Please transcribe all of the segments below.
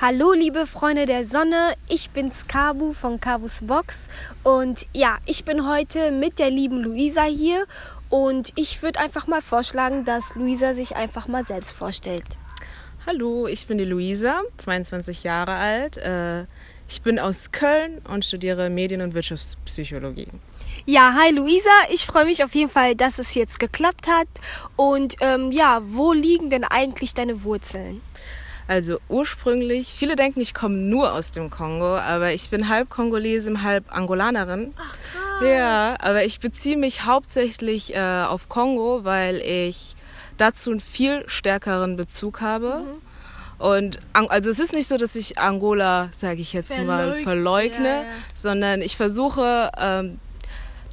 Hallo liebe Freunde der Sonne, ich bin's Kabu von Kabus Box und ja, ich bin heute mit der lieben Luisa hier und ich würde einfach mal vorschlagen, dass Luisa sich einfach mal selbst vorstellt. Hallo, ich bin die Luisa, 22 Jahre alt. Äh, ich bin aus Köln und studiere Medien- und Wirtschaftspsychologie. Ja, hi Luisa, ich freue mich auf jeden Fall, dass es jetzt geklappt hat und ähm, ja, wo liegen denn eigentlich deine Wurzeln? Also ursprünglich, viele denken, ich komme nur aus dem Kongo, aber ich bin halb Kongolesin, halb Angolanerin. Ach krass. Ja, aber ich beziehe mich hauptsächlich äh, auf Kongo, weil ich dazu einen viel stärkeren Bezug habe. Mhm. Und also es ist nicht so, dass ich Angola, sage ich jetzt Verleug mal, verleugne, ja, ja. sondern ich versuche ähm,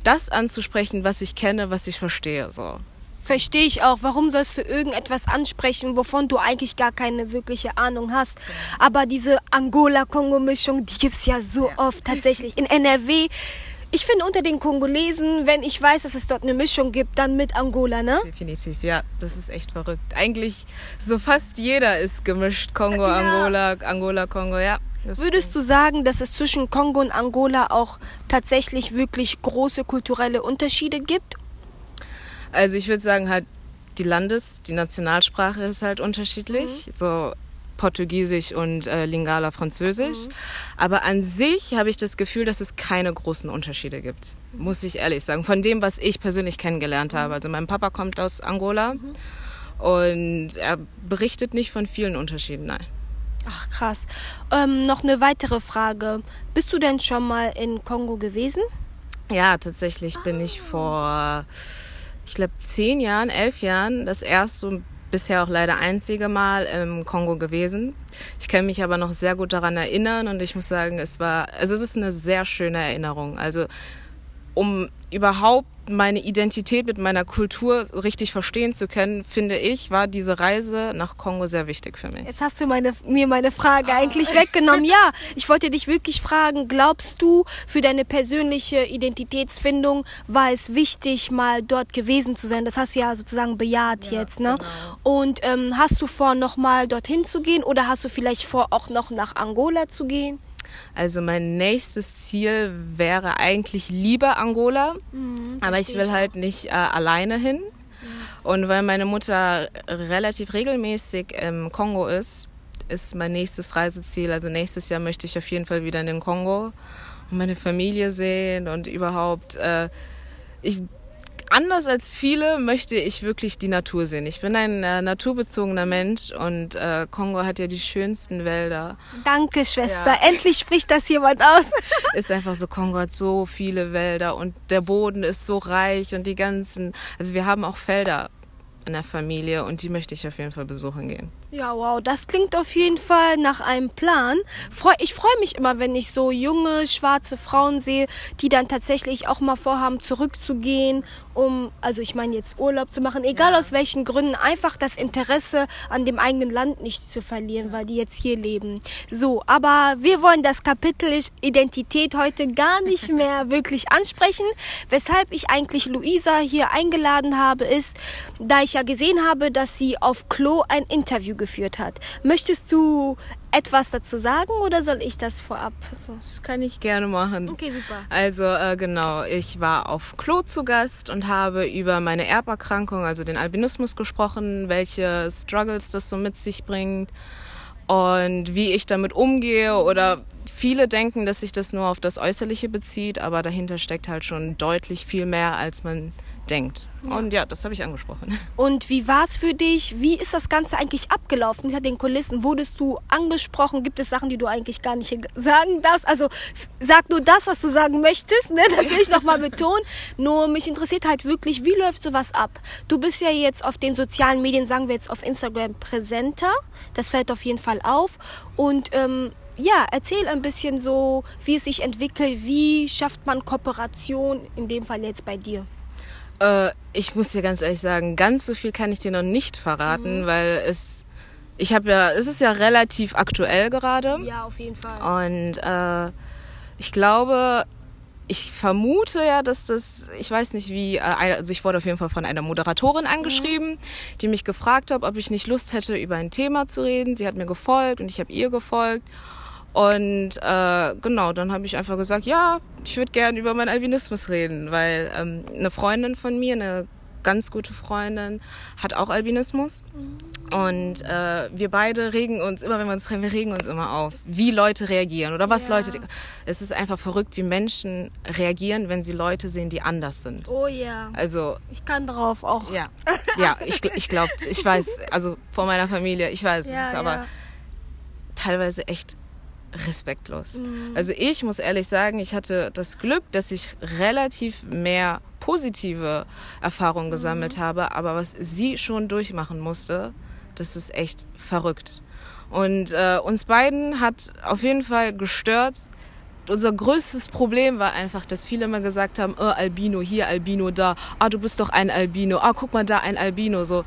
das anzusprechen, was ich kenne, was ich verstehe. So verstehe ich auch. Warum sollst du irgendetwas ansprechen, wovon du eigentlich gar keine wirkliche Ahnung hast? Aber diese Angola-Kongo-Mischung, die gibt es ja so ja. oft tatsächlich. In NRW, ich finde unter den Kongolesen, wenn ich weiß, dass es dort eine Mischung gibt, dann mit Angola, ne? Definitiv, ja. Das ist echt verrückt. Eigentlich so fast jeder ist gemischt. Kongo, ja. Angola, Angola, Kongo, ja. Würdest stimmt. du sagen, dass es zwischen Kongo und Angola auch tatsächlich wirklich große kulturelle Unterschiede gibt? Also ich würde sagen halt, die Landes-, die Nationalsprache ist halt unterschiedlich. Mhm. So Portugiesisch und äh, Lingala Französisch. Mhm. Aber an sich habe ich das Gefühl, dass es keine großen Unterschiede gibt. Muss ich ehrlich sagen. Von dem, was ich persönlich kennengelernt habe. Mhm. Also mein Papa kommt aus Angola mhm. und er berichtet nicht von vielen Unterschieden, nein. Ach krass. Ähm, noch eine weitere Frage. Bist du denn schon mal in Kongo gewesen? Ja, tatsächlich bin ich ah. vor ich glaube, zehn Jahren, elf Jahren das erste und bisher auch leider einzige Mal im Kongo gewesen. Ich kann mich aber noch sehr gut daran erinnern und ich muss sagen, es war, also es ist eine sehr schöne Erinnerung. Also um überhaupt meine Identität mit meiner Kultur richtig verstehen zu können, finde ich, war diese Reise nach Kongo sehr wichtig für mich. Jetzt hast du meine, mir meine Frage ah. eigentlich weggenommen. Ja, ich wollte dich wirklich fragen, glaubst du, für deine persönliche Identitätsfindung war es wichtig, mal dort gewesen zu sein? Das hast du ja sozusagen bejaht ja, jetzt, ne? Genau. Und ähm, hast du vor, nochmal dorthin zu gehen oder hast du vielleicht vor, auch noch nach Angola zu gehen? Also mein nächstes Ziel wäre eigentlich lieber Angola, mhm, aber ich will halt nicht äh, alleine hin. Mhm. Und weil meine Mutter relativ regelmäßig im Kongo ist, ist mein nächstes Reiseziel. Also nächstes Jahr möchte ich auf jeden Fall wieder in den Kongo und meine Familie sehen und überhaupt. Äh, ich anders als viele möchte ich wirklich die Natur sehen. Ich bin ein äh, naturbezogener Mensch und äh, Kongo hat ja die schönsten Wälder. Danke, Schwester. Ja. Endlich spricht das jemand aus. ist einfach so, Kongo hat so viele Wälder und der Boden ist so reich und die ganzen, also wir haben auch Felder in der Familie und die möchte ich auf jeden Fall besuchen gehen. Ja, wow, das klingt auf jeden Fall nach einem Plan. Ich freue mich immer, wenn ich so junge, schwarze Frauen sehe, die dann tatsächlich auch mal vorhaben, zurückzugehen, um, also ich meine jetzt Urlaub zu machen, egal ja. aus welchen Gründen, einfach das Interesse an dem eigenen Land nicht zu verlieren, weil die jetzt hier leben. So, aber wir wollen das Kapitel Identität heute gar nicht mehr wirklich ansprechen. Weshalb ich eigentlich Luisa hier eingeladen habe, ist, da ich ja gesehen habe, dass sie auf Klo ein Interview geführt hat. Möchtest du etwas dazu sagen oder soll ich das vorab? Das kann ich gerne machen. Okay, super. Also äh, genau, ich war auf Klo zu Gast und habe über meine Erberkrankung, also den Albinismus gesprochen, welche Struggles das so mit sich bringt und wie ich damit umgehe oder viele denken, dass sich das nur auf das Äußerliche bezieht, aber dahinter steckt halt schon deutlich viel mehr, als man denkt. Und ja, das habe ich angesprochen. Und wie war es für dich? Wie ist das Ganze eigentlich abgelaufen hinter den Kulissen? Wurdest du angesprochen? Gibt es Sachen, die du eigentlich gar nicht sagen darfst? Also sag nur das, was du sagen möchtest. Ne? Das will ich nochmal betonen. Nur mich interessiert halt wirklich, wie läuft sowas ab? Du bist ja jetzt auf den sozialen Medien, sagen wir jetzt auf Instagram, präsenter. Das fällt auf jeden Fall auf. Und ähm, ja, erzähl ein bisschen so, wie es sich entwickelt. Wie schafft man Kooperation, in dem Fall jetzt bei dir? Äh, ich muss dir ganz ehrlich sagen, ganz so viel kann ich dir noch nicht verraten, mhm. weil es, ich habe ja, es ist ja relativ aktuell gerade. Ja, auf jeden Fall. Und äh, ich glaube, ich vermute ja, dass das, ich weiß nicht wie, äh, also ich wurde auf jeden Fall von einer Moderatorin angeschrieben, mhm. die mich gefragt hat, ob ich nicht Lust hätte, über ein Thema zu reden. Sie hat mir gefolgt und ich habe ihr gefolgt. Und äh, genau, dann habe ich einfach gesagt, ja, ich würde gerne über meinen Albinismus reden, weil ähm, eine Freundin von mir, eine ganz gute Freundin, hat auch Albinismus. Und äh, wir beide regen uns, immer wenn wir uns treffen, wir regen uns immer auf, wie Leute reagieren oder was ja. Leute. Es ist einfach verrückt, wie Menschen reagieren, wenn sie Leute sehen, die anders sind. Oh ja. Also. Ich kann darauf auch. Ja. Ja, ich, ich glaube, ich weiß, also vor meiner Familie, ich weiß, ja, es ist aber ja. teilweise echt respektlos. Mhm. Also ich muss ehrlich sagen, ich hatte das Glück, dass ich relativ mehr positive Erfahrungen gesammelt mhm. habe, aber was sie schon durchmachen musste, das ist echt verrückt. Und äh, uns beiden hat auf jeden Fall gestört. Unser größtes Problem war einfach, dass viele immer gesagt haben, oh, Albino hier, Albino da, ah, du bist doch ein Albino, ah, guck mal da, ein Albino, so.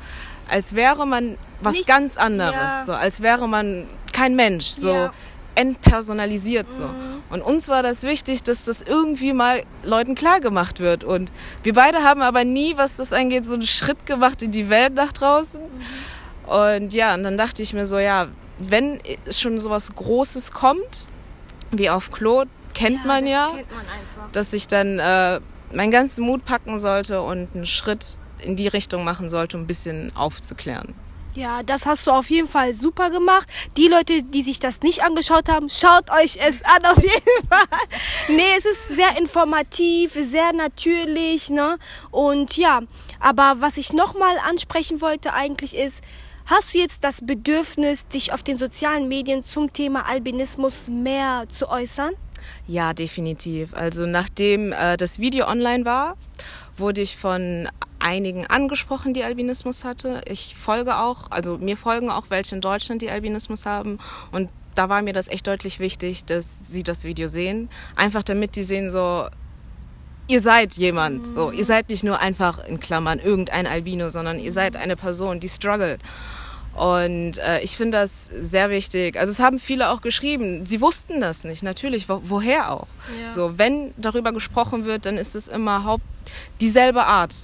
Als wäre man was Nichts, ganz anderes, ja. so. Als wäre man kein Mensch, so. Ja entpersonalisiert so. Und uns war das wichtig, dass das irgendwie mal Leuten klar gemacht wird. Und wir beide haben aber nie, was das angeht, so einen Schritt gemacht in die Welt nach draußen. Und ja, und dann dachte ich mir so, ja, wenn schon sowas Großes kommt, wie auf Klo, kennt ja, man ja, kennt man dass ich dann äh, meinen ganzen Mut packen sollte und einen Schritt in die Richtung machen sollte, um ein bisschen aufzuklären. Ja, das hast du auf jeden Fall super gemacht. Die Leute, die sich das nicht angeschaut haben, schaut euch es an auf jeden Fall. Nee, es ist sehr informativ, sehr natürlich, ne? Und ja, aber was ich nochmal ansprechen wollte eigentlich ist, hast du jetzt das Bedürfnis, dich auf den sozialen Medien zum Thema Albinismus mehr zu äußern? Ja, definitiv. Also nachdem äh, das Video online war, wurde ich von einigen angesprochen, die Albinismus hatte. Ich folge auch, also mir folgen auch welche in Deutschland, die Albinismus haben. Und da war mir das echt deutlich wichtig, dass sie das Video sehen. Einfach damit die sehen, so, ihr seid jemand. So, ihr seid nicht nur einfach in Klammern irgendein Albino, sondern ihr seid eine Person, die struggelt. Und äh, ich finde das sehr wichtig. Also es haben viele auch geschrieben, sie wussten das nicht, natürlich, wo, woher auch. Ja. So, wenn darüber gesprochen wird, dann ist es immer haupt dieselbe Art.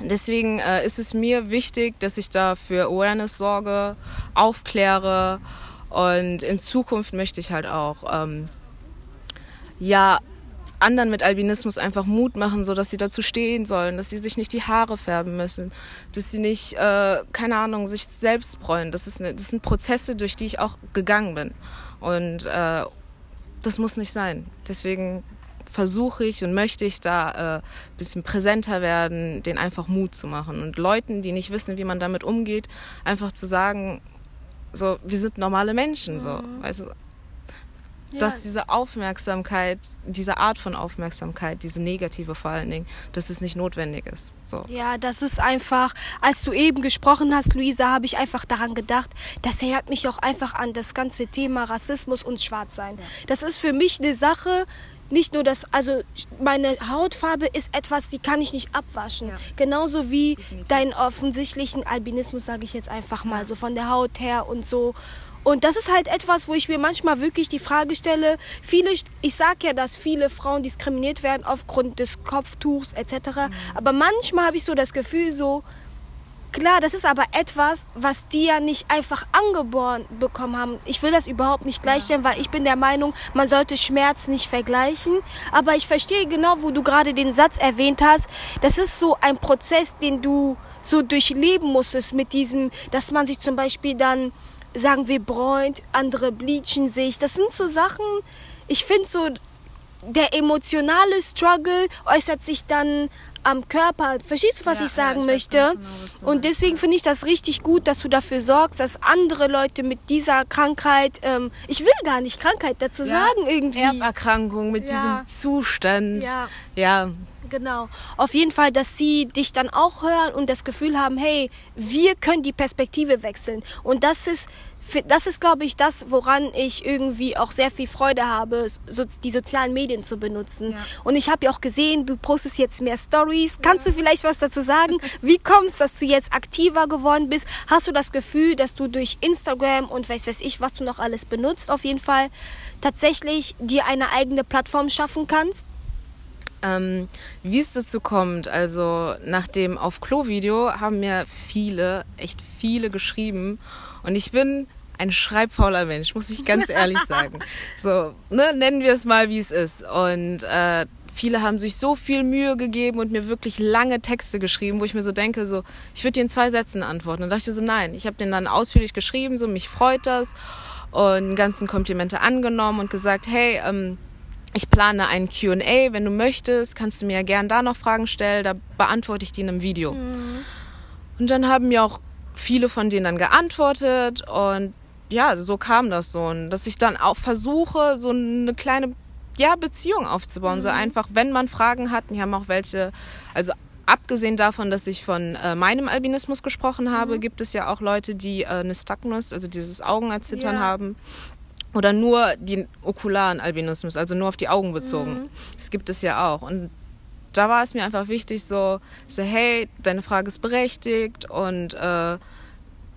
Deswegen äh, ist es mir wichtig, dass ich da für Awareness sorge, aufkläre und in Zukunft möchte ich halt auch ähm, ja anderen mit Albinismus einfach Mut machen, so dass sie dazu stehen sollen, dass sie sich nicht die Haare färben müssen, dass sie nicht äh, keine Ahnung sich selbst bräunen. Das ist eine, das sind Prozesse, durch die ich auch gegangen bin und äh, das muss nicht sein. Deswegen versuche ich und möchte ich da äh, bisschen präsenter werden, den einfach Mut zu machen und Leuten, die nicht wissen, wie man damit umgeht, einfach zu sagen, so wir sind normale Menschen, so, mhm. weißt du, ja. dass diese Aufmerksamkeit, diese Art von Aufmerksamkeit, diese negative vor allen Dingen, dass es nicht notwendig ist. So. Ja, das ist einfach, als du eben gesprochen hast, Luisa, habe ich einfach daran gedacht, das erinnert mich auch einfach an das ganze Thema Rassismus und Schwarzsein. Das ist für mich eine Sache, nicht nur das, also meine Hautfarbe ist etwas, die kann ich nicht abwaschen. Ja. Genauso wie Definitiv. deinen offensichtlichen Albinismus, sage ich jetzt einfach mal, so von der Haut her und so. Und das ist halt etwas, wo ich mir manchmal wirklich die Frage stelle, viele, ich sage ja, dass viele Frauen diskriminiert werden aufgrund des Kopftuchs etc. Mhm. Aber manchmal habe ich so das Gefühl, so, Klar, das ist aber etwas, was die ja nicht einfach angeboren bekommen haben. Ich will das überhaupt nicht gleichstellen, weil ich bin der Meinung, man sollte Schmerz nicht vergleichen. Aber ich verstehe genau, wo du gerade den Satz erwähnt hast. Das ist so ein Prozess, den du so durchleben musstest mit diesem, dass man sich zum Beispiel dann, sagen wir, bräunt, andere bleachen sich. Das sind so Sachen, ich finde so, der emotionale Struggle äußert sich dann am Körper. Verstehst du, was ja, ich sagen ja, ich möchte? Genau, und deswegen finde ich das richtig gut, dass du dafür sorgst, dass andere Leute mit dieser Krankheit, ähm, ich will gar nicht Krankheit dazu ja, sagen irgendwie. Erberkrankung mit diesem Zustand. Ja. ja. Genau. Auf jeden Fall, dass sie dich dann auch hören und das Gefühl haben, hey, wir können die Perspektive wechseln. Und das ist das ist, glaube ich, das, woran ich irgendwie auch sehr viel Freude habe, so, die sozialen Medien zu benutzen. Ja. Und ich habe ja auch gesehen, du postest jetzt mehr Stories. Kannst du vielleicht was dazu sagen? Wie kommst, dass du jetzt aktiver geworden bist? Hast du das Gefühl, dass du durch Instagram und weiß weiß ich, was du noch alles benutzt, auf jeden Fall tatsächlich dir eine eigene Plattform schaffen kannst? Ähm, wie es dazu kommt, also nach dem Auf Klo-Video haben mir viele, echt viele geschrieben. Und ich bin ein schreibfauler Mensch, muss ich ganz ehrlich sagen. So, ne, nennen wir es mal, wie es ist. Und äh, viele haben sich so viel Mühe gegeben und mir wirklich lange Texte geschrieben, wo ich mir so denke, so, ich würde dir in zwei Sätzen antworten. Und dachte ich mir so, nein, ich habe den dann ausführlich geschrieben, so, mich freut das und ganzen Komplimente angenommen und gesagt, hey, ähm, ich plane ein Q&A, wenn du möchtest, kannst du mir ja gern da noch Fragen stellen, da beantworte ich die in einem Video. Mhm. Und dann haben mir auch viele von denen dann geantwortet und ja, so kam das so. Und dass ich dann auch versuche, so eine kleine ja, Beziehung aufzubauen. Mhm. So einfach, wenn man Fragen hat, wir haben auch welche, also abgesehen davon, dass ich von äh, meinem Albinismus gesprochen habe, mhm. gibt es ja auch Leute, die äh, eine Nystagmus, also dieses Augenerzittern ja. haben. Oder nur den okularen Albinismus, also nur auf die Augen bezogen. Mhm. Das gibt es ja auch. Und da war es mir einfach wichtig, so, so hey, deine Frage ist berechtigt und äh,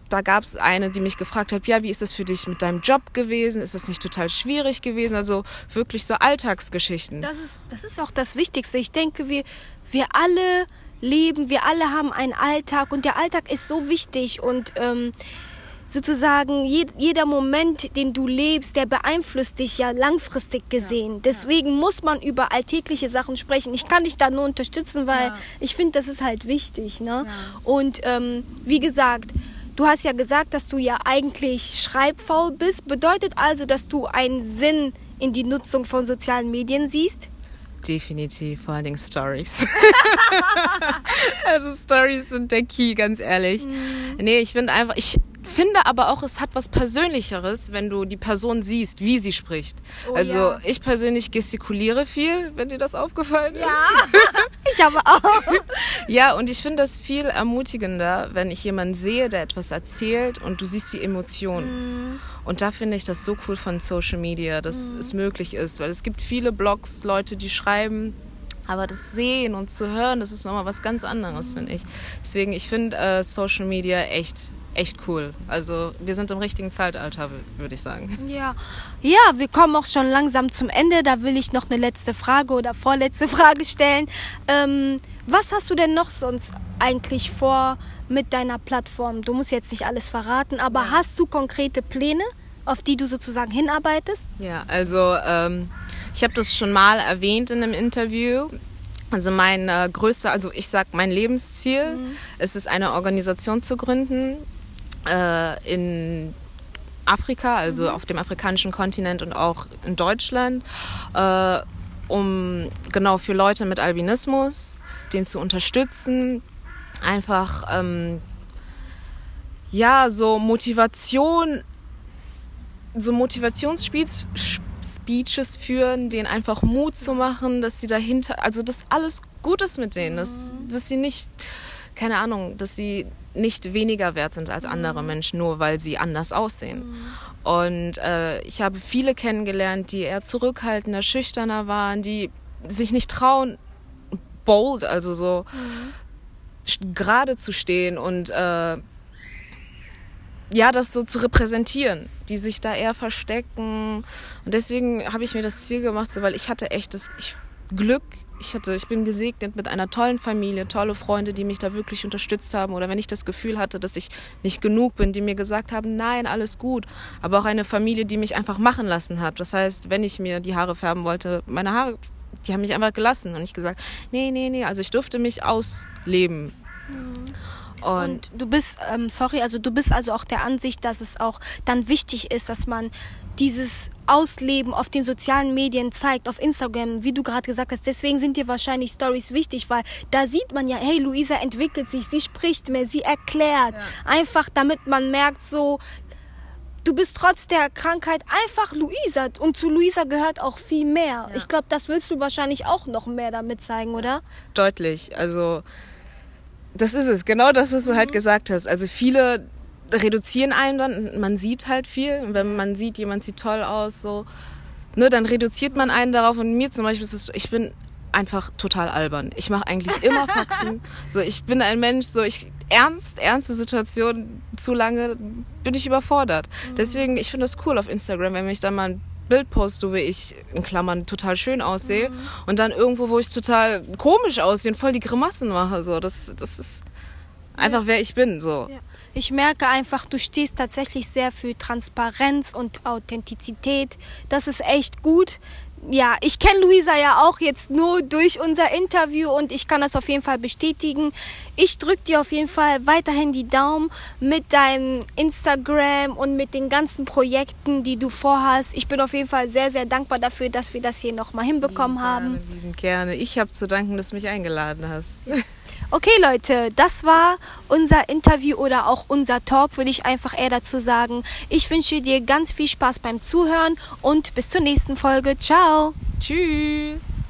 da gab es eine, die mich gefragt hat, ja, wie ist das für dich mit deinem Job gewesen? Ist das nicht total schwierig gewesen? Also wirklich so Alltagsgeschichten. Das ist, das ist auch das Wichtigste. Ich denke, wir, wir alle leben, wir alle haben einen Alltag und der Alltag ist so wichtig und ähm, sozusagen jeder Moment, den du lebst, der beeinflusst dich ja langfristig gesehen. Ja, Deswegen ja. muss man über alltägliche Sachen sprechen. Ich kann dich da nur unterstützen, weil ja. ich finde, das ist halt wichtig. Ne? Und ähm, wie gesagt, Du hast ja gesagt, dass du ja eigentlich schreibfaul bist. Bedeutet also, dass du einen Sinn in die Nutzung von sozialen Medien siehst? Definitiv, vor allen Dingen Stories. also Stories sind der Key, ganz ehrlich. Mhm. Nee, ich finde einfach, ich, finde aber auch, es hat was Persönlicheres, wenn du die Person siehst, wie sie spricht. Oh, also ja. ich persönlich gestikuliere viel, wenn dir das aufgefallen ist. Ja, ich aber auch. ja, und ich finde das viel ermutigender, wenn ich jemanden sehe, der etwas erzählt und du siehst die Emotionen. Mhm. Und da finde ich das so cool von Social Media, dass mhm. es möglich ist, weil es gibt viele Blogs, Leute, die schreiben, aber das Sehen und zu hören, das ist nochmal was ganz anderes, finde ich. Deswegen, ich finde äh, Social Media echt echt cool. Also wir sind im richtigen Zeitalter, würde ich sagen. Ja. ja, wir kommen auch schon langsam zum Ende. Da will ich noch eine letzte Frage oder vorletzte Frage stellen. Ähm, was hast du denn noch sonst eigentlich vor mit deiner Plattform? Du musst jetzt nicht alles verraten, aber ja. hast du konkrete Pläne, auf die du sozusagen hinarbeitest? Ja, also ähm, ich habe das schon mal erwähnt in einem Interview. Also mein äh, größter, also ich sag mein Lebensziel, mhm. ist es eine Organisation zu gründen, äh, in Afrika, also mhm. auf dem afrikanischen Kontinent und auch in Deutschland, äh, um genau für Leute mit Albinismus, den zu unterstützen, einfach ähm, ja so Motivation, so Motivationsspeeches Speeches führen, denen einfach Mut zu machen, dass sie dahinter, also dass alles gut ist mit denen, dass, mhm. dass sie nicht, keine Ahnung, dass sie nicht weniger wert sind als andere mhm. Menschen, nur weil sie anders aussehen. Mhm. Und äh, ich habe viele kennengelernt, die eher zurückhaltender, schüchterner waren, die sich nicht trauen, bold, also so mhm. gerade zu stehen und äh, ja, das so zu repräsentieren, die sich da eher verstecken. Und deswegen habe ich mir das Ziel gemacht, so, weil ich hatte echt das ich, Glück, ich hatte, ich bin gesegnet mit einer tollen Familie, tolle Freunde, die mich da wirklich unterstützt haben. Oder wenn ich das Gefühl hatte, dass ich nicht genug bin, die mir gesagt haben, nein, alles gut. Aber auch eine Familie, die mich einfach machen lassen hat. Das heißt, wenn ich mir die Haare färben wollte, meine Haare, die haben mich einfach gelassen und ich gesagt, nee, nee, nee. Also ich durfte mich ausleben. Mhm. Und, und, du bist, ähm, sorry, also du bist also auch der Ansicht, dass es auch dann wichtig ist, dass man dieses Ausleben auf den sozialen Medien zeigt, auf Instagram, wie du gerade gesagt hast. Deswegen sind dir wahrscheinlich Stories wichtig, weil da sieht man ja, hey, Luisa entwickelt sich, sie spricht mehr, sie erklärt. Ja. Einfach damit man merkt, so, du bist trotz der Krankheit einfach Luisa und zu Luisa gehört auch viel mehr. Ja. Ich glaube, das willst du wahrscheinlich auch noch mehr damit zeigen, oder? Deutlich. Also, das ist es. Genau das, was du halt mhm. halt gesagt hast. Also, viele reduzieren einen dann, man sieht halt viel. Und wenn man sieht, jemand sieht toll aus, so, ne, dann reduziert man einen darauf. Und mir zum Beispiel ist es, ich bin einfach total albern. Ich mache eigentlich immer Faxen. so, ich bin ein Mensch, so ich ernst, ernste Situationen zu lange bin ich überfordert. Mhm. Deswegen, ich finde das cool auf Instagram, wenn mich dann mal ein Bild poste, wo ich in Klammern total schön aussehe mhm. und dann irgendwo, wo ich total komisch aussehe und voll die Grimassen mache. So, das, das ist einfach wer ich bin. So. Ja. Ich merke einfach, du stehst tatsächlich sehr für Transparenz und Authentizität. Das ist echt gut ja, ich kenne Luisa ja auch jetzt nur durch unser Interview und ich kann das auf jeden Fall bestätigen. Ich drücke dir auf jeden Fall weiterhin die Daumen mit deinem Instagram und mit den ganzen Projekten, die du vorhast. Ich bin auf jeden Fall sehr, sehr dankbar dafür, dass wir das hier nochmal hinbekommen lieben haben. Gerne, lieben gerne. Ich habe zu danken, dass du mich eingeladen hast. Okay, Leute, das war unser Interview oder auch unser Talk, würde ich einfach eher dazu sagen. Ich wünsche dir ganz viel Spaß beim Zuhören und bis zur nächsten Folge. Ciao. Tschüss.